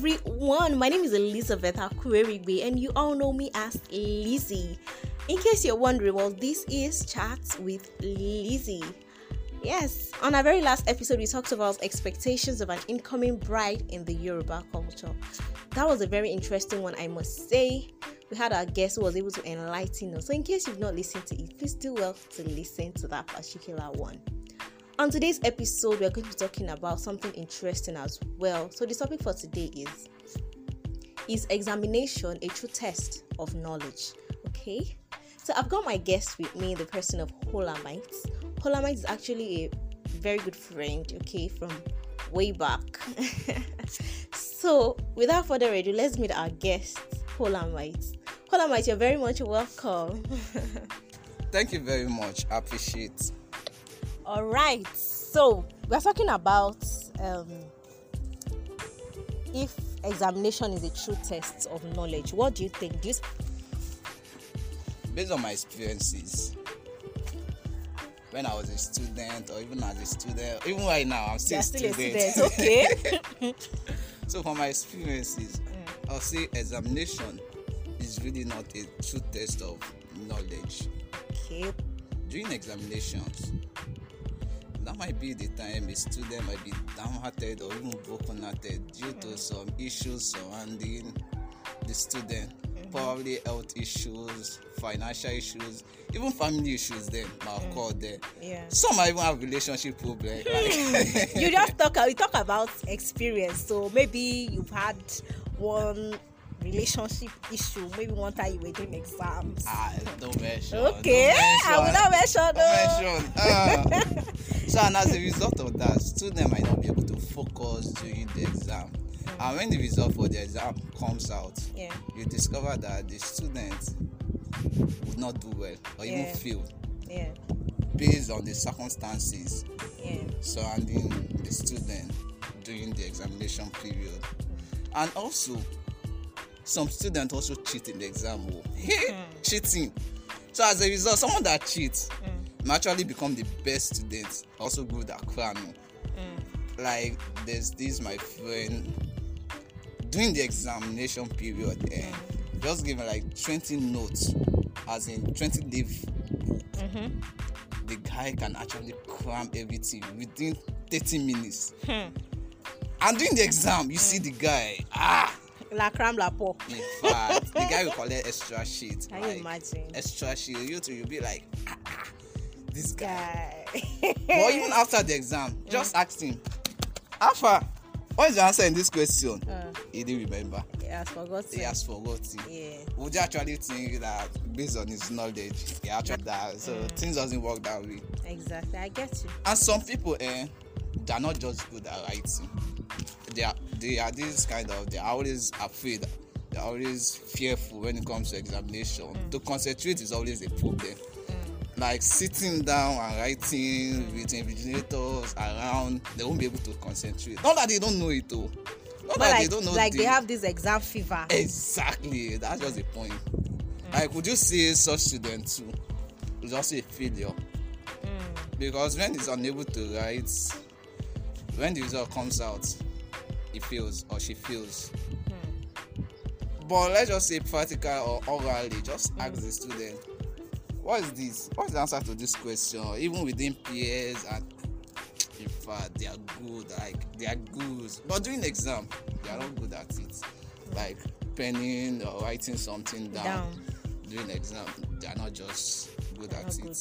everyone. My name is Elizabeth Akuerigbe, and you all know me as Lizzie. In case you're wondering, well, this is Chats with Lizzie. Yes, on our very last episode, we talked about expectations of an incoming bride in the Yoruba culture. That was a very interesting one, I must say. We had our guest who was able to enlighten us. So, in case you've not listened to it, please do well to listen to that particular one. On today's episode, we're going to be talking about something interesting as well. So, the topic for today is Is examination a true test of knowledge? Okay, so I've got my guest with me, the person of Holamite. Holamite is actually a very good friend, okay, from way back. so, without further ado, let's meet our guest, Holamite. Holamite, you're very much welcome. Thank you very much. I appreciate. All right, so we're talking about um, if examination is a true test of knowledge. What do you think? Do you Based on my experiences, when I was a student, or even as a student, even right now, I'm still, a student. student, okay. so, from my experiences, Mm. I'll say examination is really not a true test of knowledge. okay. During examinations, that might be the time a student might be downhearted or even broken-hearted due to mm. some issues surrounding the student. Mm-hmm. Probably health issues, financial issues, even family issues. Then might mm. occur there. Yeah. Some might even have relationship problems. Hmm. Like, you just talk you talk about experience so maybe you've had one relationship issue maybe one time you were doing exams ah, don't mention. okay don't i will not mention Don't mention. Ah. so, and as a result of that, student might not be able to focus during the exam. And when the result for the exam comes out, yeah you discover that the student would not do well or even Yeah. fail yeah based on the circumstances yeah surrounding the student during the examination period. And also, some students also cheat in the exam. Oh. Cheating. So as a result, someone that cheats may actually become the best student, also good at cramming. Like there's this my friend during the examination period, eh, just give me like 20 notes, as in 20 day book. The guy can actually cram everything within 30 minutes. And during the exam, you see the guy, ah, la cram la po in fact, the guy will collect extra sheet. can like, you imagine Extra sheet. You too, you'll be like, ah, ah, this guy. guy But even after the exam, just ask him, Alpha, what is your answer in this question? uh, He didn't remember. he has forgotten He has forgotten. yeah Would you actually think that based on his knowledge, he actually that? So things doesn't work that way. exactly i get you And some people, eh, they're not just good at writing. They are they are this kind of they're always afraid. They're always fearful when it comes to examination. To concentrate is always a problem. Like sitting down and writing with invigilators around, they won't be able to concentrate. Not that they don't know it though. Not but that like they don't know like the, they have this exam fever Exactly, that's just the point. Like, would you say such student too is also a failure? Because when he's unable to write, when the result comes out, he feels or she fails. Hmm. But let's just say practical or orally, just ask the student, what is this? What's the answer to this question? Even within peers and in fact they are good, like they are good. But during exam, they are not good at it. Like penning or writing something down, down during exam, they are not just good at it. good.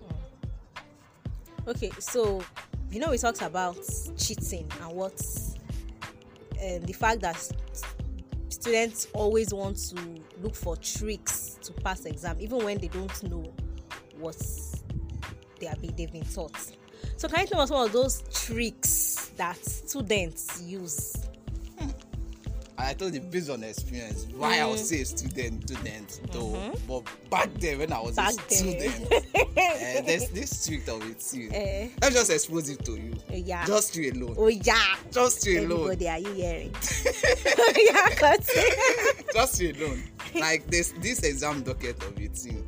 Hmm. Okay, so you know we talked about cheating and what um, the fact that students always want to look for tricks to pass exam, even when they don't know what they are be, they've been taught. So can you tell us one of those tricks that students use? I told you based on experience why I would say a student, student though. But back then when I was Back a student, eh, there's this trick of it too. Eh. Let me just expose it to you. Oh, yeah. Just you alone. Oh yeah. Just you alone. Everybody, are you hearing? yeah. Just you alone. Like this this exam docket of 18.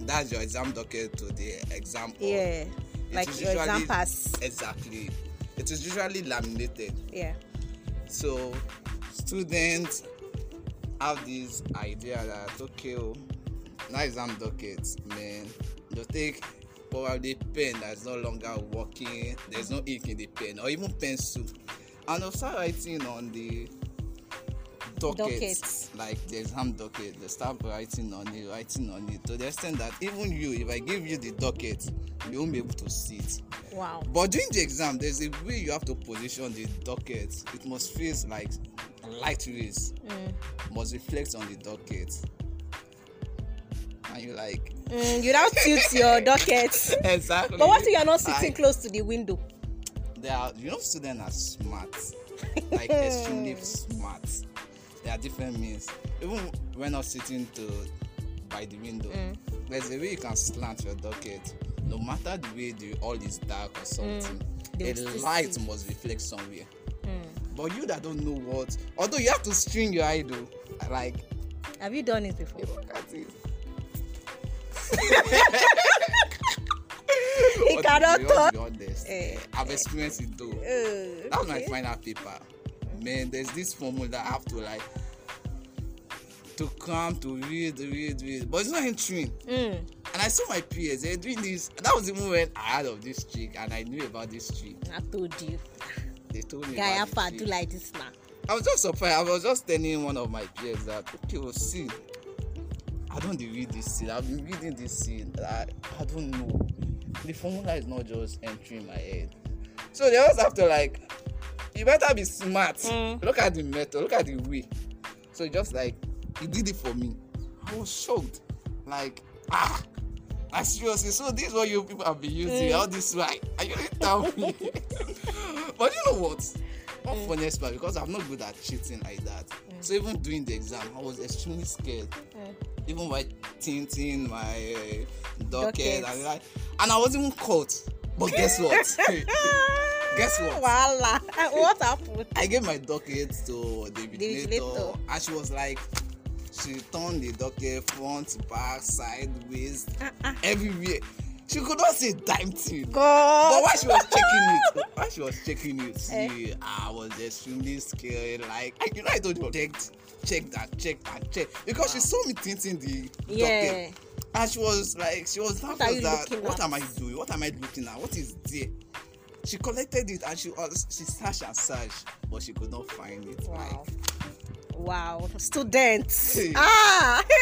That's your exam docket to the exam. Yeah. It Like your exam pass. Exactly. It is usually laminated. Yeah. So students have this idea that okay oh now exam docket man. You take probably the pen that's no longer working. There's no ink in the pen or even pencil. And start writing on the docket, Docket. like the exam docket they start writing on it writing on it to the extent that even you if i give you the docket you won't be able to see it. Wow. but during the exam there's a way you have to position the docket. It must face like light rays Mm. must reflect on the docket and you like Mm, you now tilt your docket. exactly But what if you are not sitting Like, close to the window? they are you know students are smart like extremely smart there are different means even when not sitting to by the window Mm. there's a way you can slant your docket no matter the way the all is dark or something Mm. A light see. must reflect somewhere Mm. But you that don't know what although you have to string your though like Have you done it before? He cannot talk. be honest, Eh, I've experienced it though Uh, That was my okay. final paper. Man, there's this formula I have to like to come to read, read, read. But it's not entering. Mm. And I saw my peers, they're doing this. That was even when I heard of this chick and I knew about this chick. I told you. They told me. Guy, chick. do like this now? I was just surprised. I was just telling one of my peers that okay, well, see, I don't read this scene. I've been reading this scene. I, I don't know. The formula is not just entering my head. So they always have to like, you better be smart. Mm. Look at the method. Look at the way. So just like he did it for me. I was shocked. Like ah. Like seriously, so this is what you people have been using Mm. all this while. And you tell me. but you know what? One Mm. funniest part because I'm not good at cheating like that. So even during the exam, I was extremely scared. Mm. Even by tinting my uh, docket and like, and I was even caught. But guess what? Guess what? Voila. what happened? I gave my docket to the vigilator, and she was like, she turned the docket front, back, sideways, Uh-uh. everywhere. She could not say dime thing. But while she was checking it, while she was checking it, Eh. I was extremely scared. Like, you know, I told you, checked, checked and checked and checked because she saw me tinting the Yeah. docket, and she was like, she was nervous that what at? am I doing? What am I looking at? What is there? She collected it and she was she searched and searched, but she could not find it. Wow. Like, Wow. Students. Hey. ah.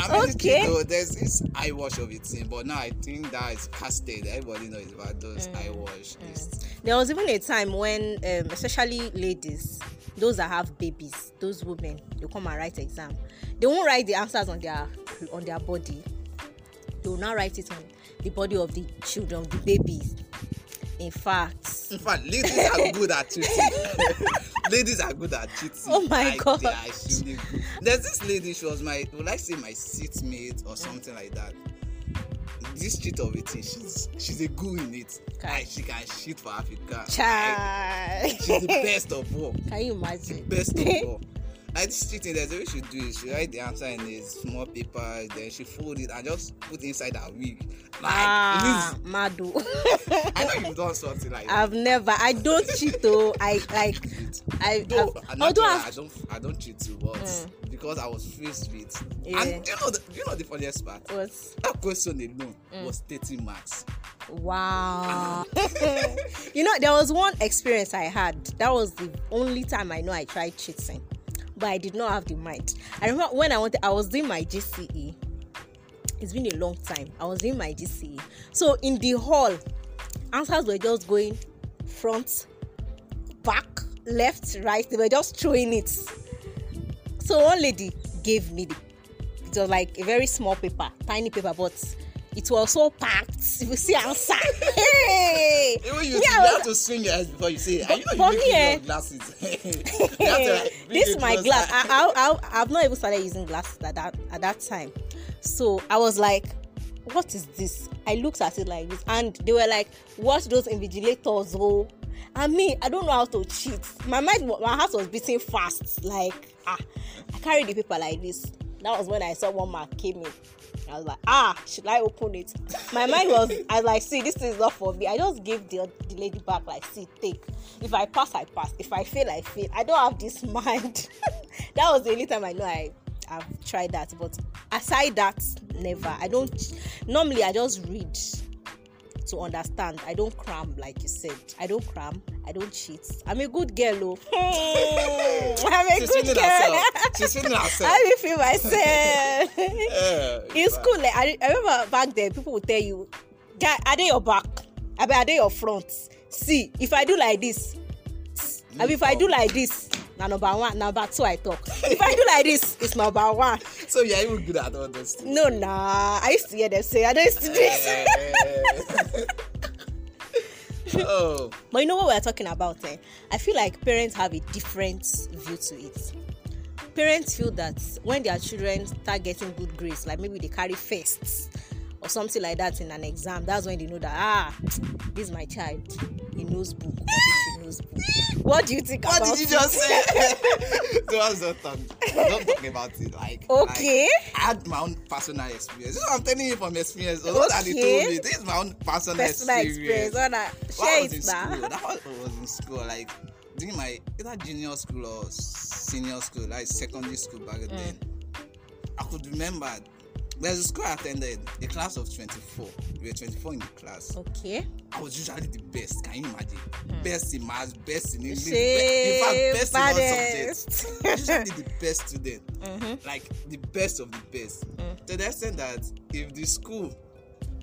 I mean, Okay. though, there's this eye wash of it thing, but now I think that is casted. Everybody knows about those Mm. eye wash. This. there was even a time when, um, especially ladies, those that have babies, those women, they come and write exam. They won't write the answers on their on their body. They will now write it on the body of the children, the babies. In fact, In fact, ladies are good at cheating. ladies are good at cheating. Oh my like, God. They are extremely good. There's this lady, she was my, would I say my seatmate or something like that. This cheat of it, she's she's a good in it. Okay. Like, she can shit for Africa. Like, she's the best of all. Can you imagine? best of all. Like this cheating, there's a way she do it. She write the answer in a small paper, then she fold it and just put inside her wig. Like ah, it Madu. I know you've done something like that. I've never. I don't cheat though. I like. I. I've, although I've, I don't, I don't cheat too, but because I was faced with, Yeah. and you know, the, you know the funniest part. was That question alone was 30 marks. wow. you know, there was one experience I had. That was the only time I know I tried cheating, but I did not have the mind. I remember when I wanted. I was doing my GCE. It's been a long time. I was doing my GCE. So in the hall, answers were just going front, back, left, right. They were just throwing it. So one lady gave me the it was like a very small paper, tiny paper, but it was so packed. You see answer. hey! Even you, Me, you have to swing your eyes before you say it. And you know but you me, make eh, your glasses. You have to, like, bring this is my glass. I, I, I, I've not even started using glasses at that at that time. So I was like, what is this? I looked at it like this, and they were like, watch those invigilators, oh. And me, I don't know how to cheat. My mind, my heart was beating fast. Like, ah, I carried the paper like this. That was when I saw one mark came in. I was like, ah, should I open it? My mind was, I was like, see, this is not for me. I just gave the, the lady back, like, see, take. If I pass, I pass. If I fail, I fail. I don't have this mind. that was the only time I know I I've tried that. But aside that, never. I don't. Normally, I just read to understand. I don't cram, like you said. I don't cram. I don't cheat. I'm a good girl, oh. Hmm. I'm a She's good girl. She's feeling herself. I feel myself. Yeah, in school, like, I, I remember back then, people would tell you, "Guy, are they your back? I mean, are they your front? See, if I do like this, I mean, if I do like this, na number one, number two, I talk. If I do like this, it's number one. So you're even good at all those things. No, nah. I used to hear them say, I don't used to do this. oh, But you know what we're talking about? Eh? I feel like parents have a different view to it. Parents feel that when their children start getting good grades, like maybe they carry firsts or something like that in an exam, that's when they know that ah, this is my child. He knows book. Or She knows book. What do you think what about did you it? just say? Don't don't talk. Don't talk about it. Like Okay. Like, I had my own personal experience. This is what I'm telling you from experience. Although that they Okay. told me, this is my own personal, Personal experience. Wanna When I share was in it now? that was, was in school, like during my either junior school or senior school, like secondary school back Mm. then. I could remember there's a school I attended, a class of 24. We were 24 in the class. Okay. I was usually the best. Can you imagine? Best in maths, best in English, Say in fact, best in all baddest. subjects. usually the best student, Mhm. like the best of the best. Mm. To the extent that if the school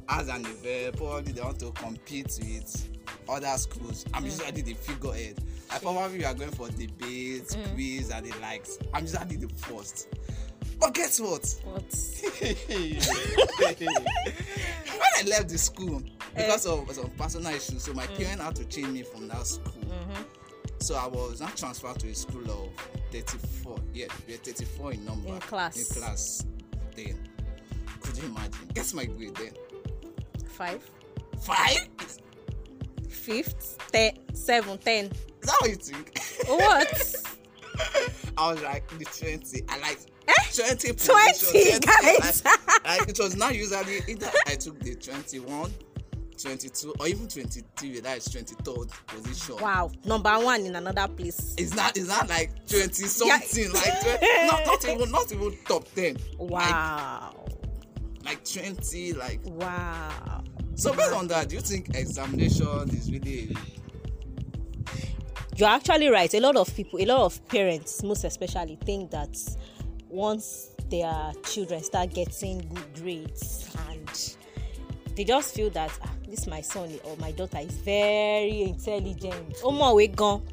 has an event, probably they want to compete with other schools. Mm. I'm usually the figurehead. I probably we are going for debates, Mm. quiz, and the likes. I'm usually the first. But guess what? What? when I left the school because of some personal issues, so my parents had to change me from that school. Mhm. So I was not transferred to a school of 34. Yeah, we are 34 in number. In class. In class. Then, could you imagine? Guess my grade then. Five. Five? Fifth. Ten. Seven. Ten. Is that what you think? What? I was like the 20. I like? 20 position, 20, guys. It was not usually either I took the 21, 22, or even 23. That is 23rd position. Wow. Number one in another place. It's not. It's not like 20 something. Like 20, not, not even not even top 10. Wow. Like, like 20. Like Wow. so. Based on that, do you think examination is really? You're actually right. A lot of people, a lot of parents, most especially, think that once their children start getting good grades and they just feel that ah, this my son or my daughter is very intelligent. Oh my way gone.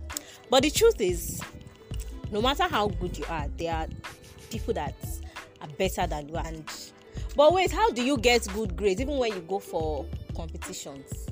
But the truth is, no matter how good you are, there are people that are better than you. And but wait, how do you get good grades even when you go for competitions?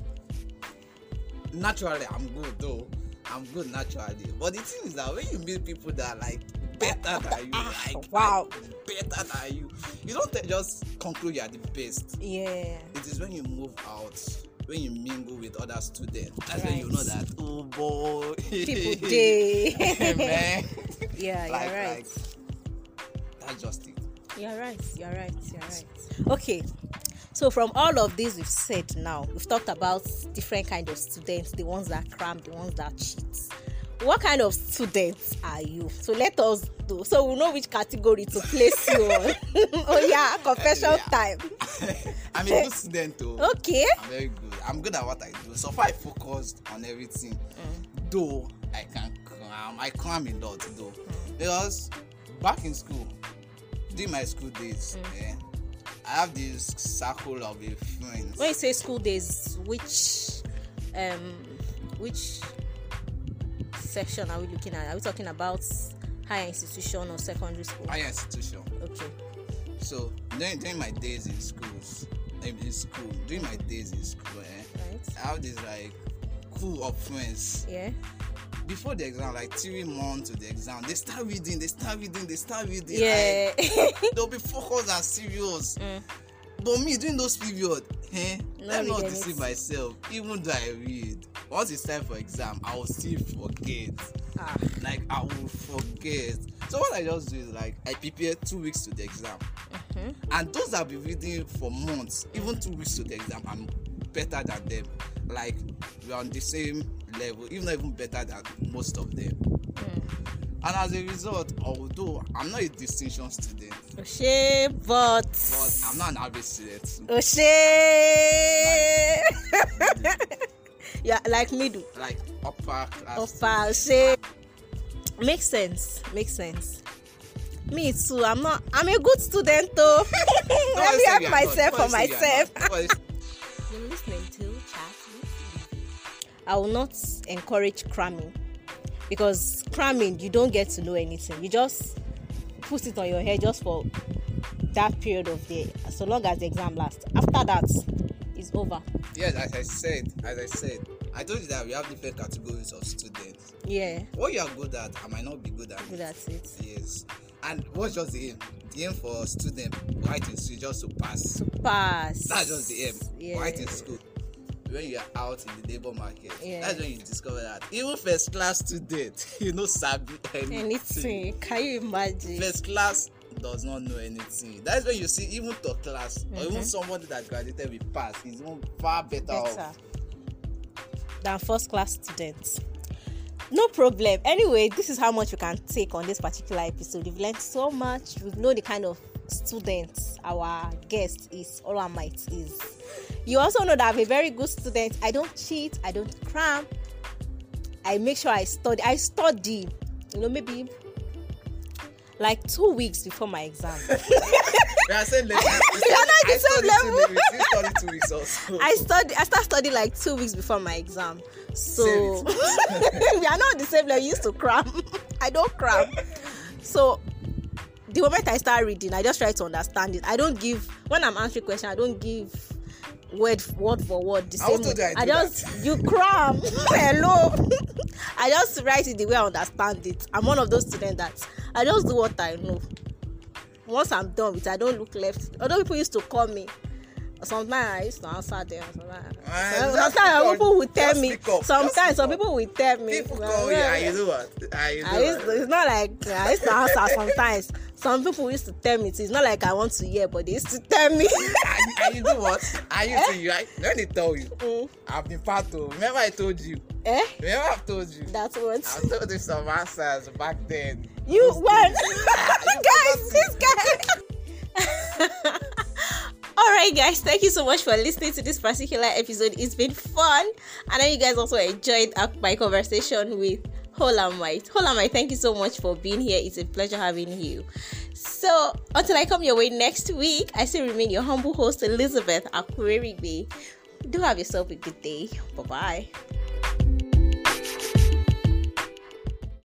Naturally, I'm good though. I'm good naturally. But the thing is that when you meet people that are like better than you, like Wow. like, better than you, you don't just conclude you are the best. Yeah. It is when you move out, when you mingle with other students, that's when you know Right. that oh boy, People day. man. Yeah, like, you're right. like that's just it. You're right. You're right. You're right. Okay. So from all of this we've said now, we've talked about different kind of students, the ones that cram, the ones that cheat. What kind of students are you? So let us do. So we know which category to place you on. oh yeah, confession Yeah. time. I'm a good student too. Okay. I'm very good. I'm good at what I do. So far, I focused on everything. Though I can cram, I cram a lot though. Because back in school, during my school days, eh, I have this circle of friends. When you say school days, which um which section are we looking at? Are we talking about higher institution or secondary school? Higher institution. Okay. So during, during my days in schools, in school, during my days in school, eh, Right. I have this like cool of friends. Yeah. Before the exam, like three months to the exam, they start reading, they start reading, they start reading. like, Yeah. they'll be focused and serious. Mm. But me during those period, eh, me not deceive myself. Even though I read, once it's time for exam, I will still forget. ah. Like I will forget. So what I just do is like I prepare two weeks to the exam. and those that be reading for months even two weeks to the exam i'm better than them like we are on the same level if not even better than most of them and as a result although i'm not a distinction student Oshe, but. but i'm not an average student too. Oshe. yeah, like middle. like upper class Opa, Oshe. Makes sense. Makes sense. Me too. I'm not. I'm a good student though. Nobody Let me say help you are myself for Nobody say you are myself. You're listening to Chat I will not encourage cramming because cramming you don't get to know anything. You just put it on your head just for that period of the so long as the exam lasts. After that, it's over. yes as i said as i said i told you that we have different categories of students Yeah, what you are good at i might not be good at good it. at it. yes and what's just the aim the aim for student writing is just to pass To pass. that's just the aim Yeah. right in school when you are out in the labour market Yeah. that's when you discover that even first class student you no sabi anything Anything. Can you imagine? first class does not know anything that's when you see even third class or even Mhm. somebody that graduated with pass is even far better, better off than first class students. No problem. Anyway, this is how much we can take on this particular episode. We've learned so much. We've known the kind of students our guest is, Holamite is. You also know that I'm a very good student. I don't cheat, I don't cram. I make sure I study. I study, you know, maybe like two weeks before my exam. we are saying level We are not the same level. still study two weeks also I study. I start studying like two weeks before my exam. So we are not the same level. You used to cram. I don't cram. So the moment I start reading, I just try to understand it. I don't give when I'm answering question. I don't give word word for word the I same. I I do just you cram. Hello. I just write it the way I understand it. I'm one of those students that I just do what I know. Once I'm done with it, I don't look left. Although people used to call me. Sometimes I used to answer them. Sometimes, Ah, sometimes people will tell me. Sometimes some people will tell me. people call you and you do what you I used to, it's not like I used to answer sometimes. Some people used to tell me. It's not like I want to hear, but they used to tell me. and, and you do what and you do you right when they tell you Mm. i've been part of remember i told you eh? remember i've told you That's what i told you some answers back then you when You guys. This guy. All right, guys. Thank you so much for listening to this particular episode. It's been fun. I know you guys also enjoyed my conversation with Holamite. Holamite, thank you so much for being here. It's a pleasure having you. So, until I come your way next week, I still remain your humble host, Elizabeth Akurerigbe. Do have yourself a good day. Bye bye.